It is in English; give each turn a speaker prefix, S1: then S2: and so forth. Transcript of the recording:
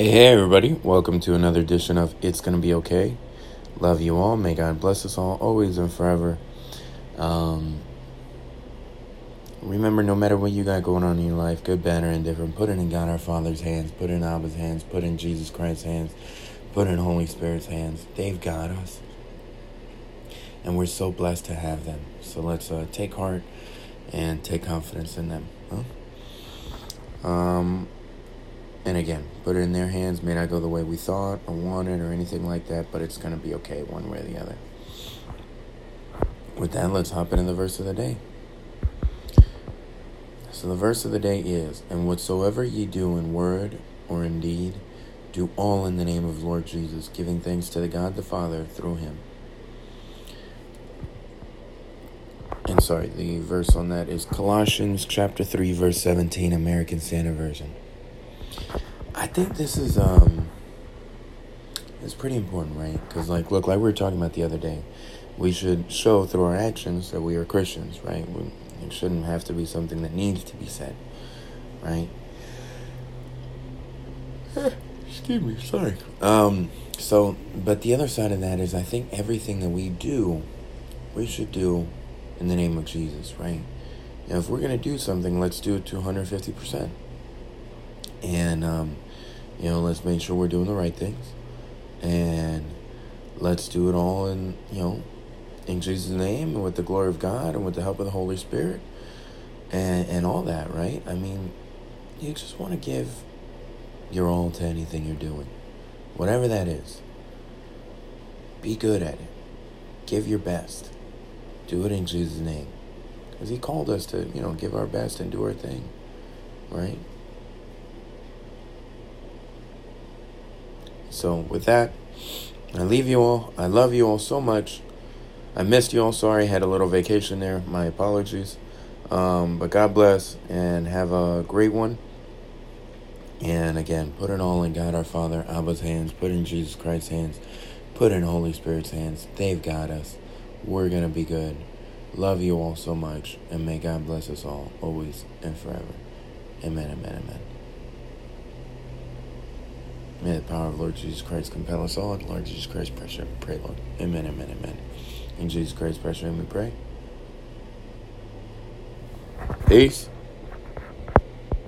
S1: Hey, hey, everybody. Welcome to another edition of It's Gonna Be Okay. Love you all. May God bless us all, always and forever. Um, remember, no matter what you got going on in your life, good, bad, or indifferent, put it in God our Father's hands, put it in Abba's hands, put it in Jesus Christ's hands, put it in Holy Spirit's hands. They've got us. And we're so blessed to have them. So let's uh, take heart and take confidence in them. Huh? Um, and again, put it in their hands. May not go the way we thought or wanted or anything like that, but it's going to be okay one way or the other. With that, let's hop into the verse of the day. So, the verse of the day is And whatsoever ye do in word or in deed, do all in the name of Lord Jesus, giving thanks to the God the Father through him. And sorry, the verse on that is Colossians chapter 3, verse 17, American Standard Version. I think this is um it's pretty important, right? Because like, look, like we were talking about the other day, we should show through our actions that we are Christians, right? We, it shouldn't have to be something that needs to be said, right? Excuse me, sorry. Um, so, but the other side of that is, I think everything that we do, we should do in the name of Jesus, right? You know, if we're gonna do something, let's do it to 150 percent, and um you know, let's make sure we're doing the right things. And let's do it all in, you know, in Jesus' name and with the glory of God and with the help of the Holy Spirit and, and all that, right? I mean, you just want to give your all to anything you're doing, whatever that is. Be good at it. Give your best. Do it in Jesus' name. Because He called us to, you know, give our best and do our thing, right? So, with that, I leave you all. I love you all so much. I missed you all. Sorry, had a little vacation there. My apologies. Um, but God bless and have a great one. And again, put it all in God our Father, Abba's hands, put in Jesus Christ's hands, put in Holy Spirit's hands. They've got us. We're going to be good. Love you all so much. And may God bless us all, always and forever. Amen, amen, amen. May the power of Lord Jesus Christ compel us all. Lord Jesus Christ, pressure, pray, Lord. Amen, amen, amen. In Jesus Christ, pressure, and we pray. Peace.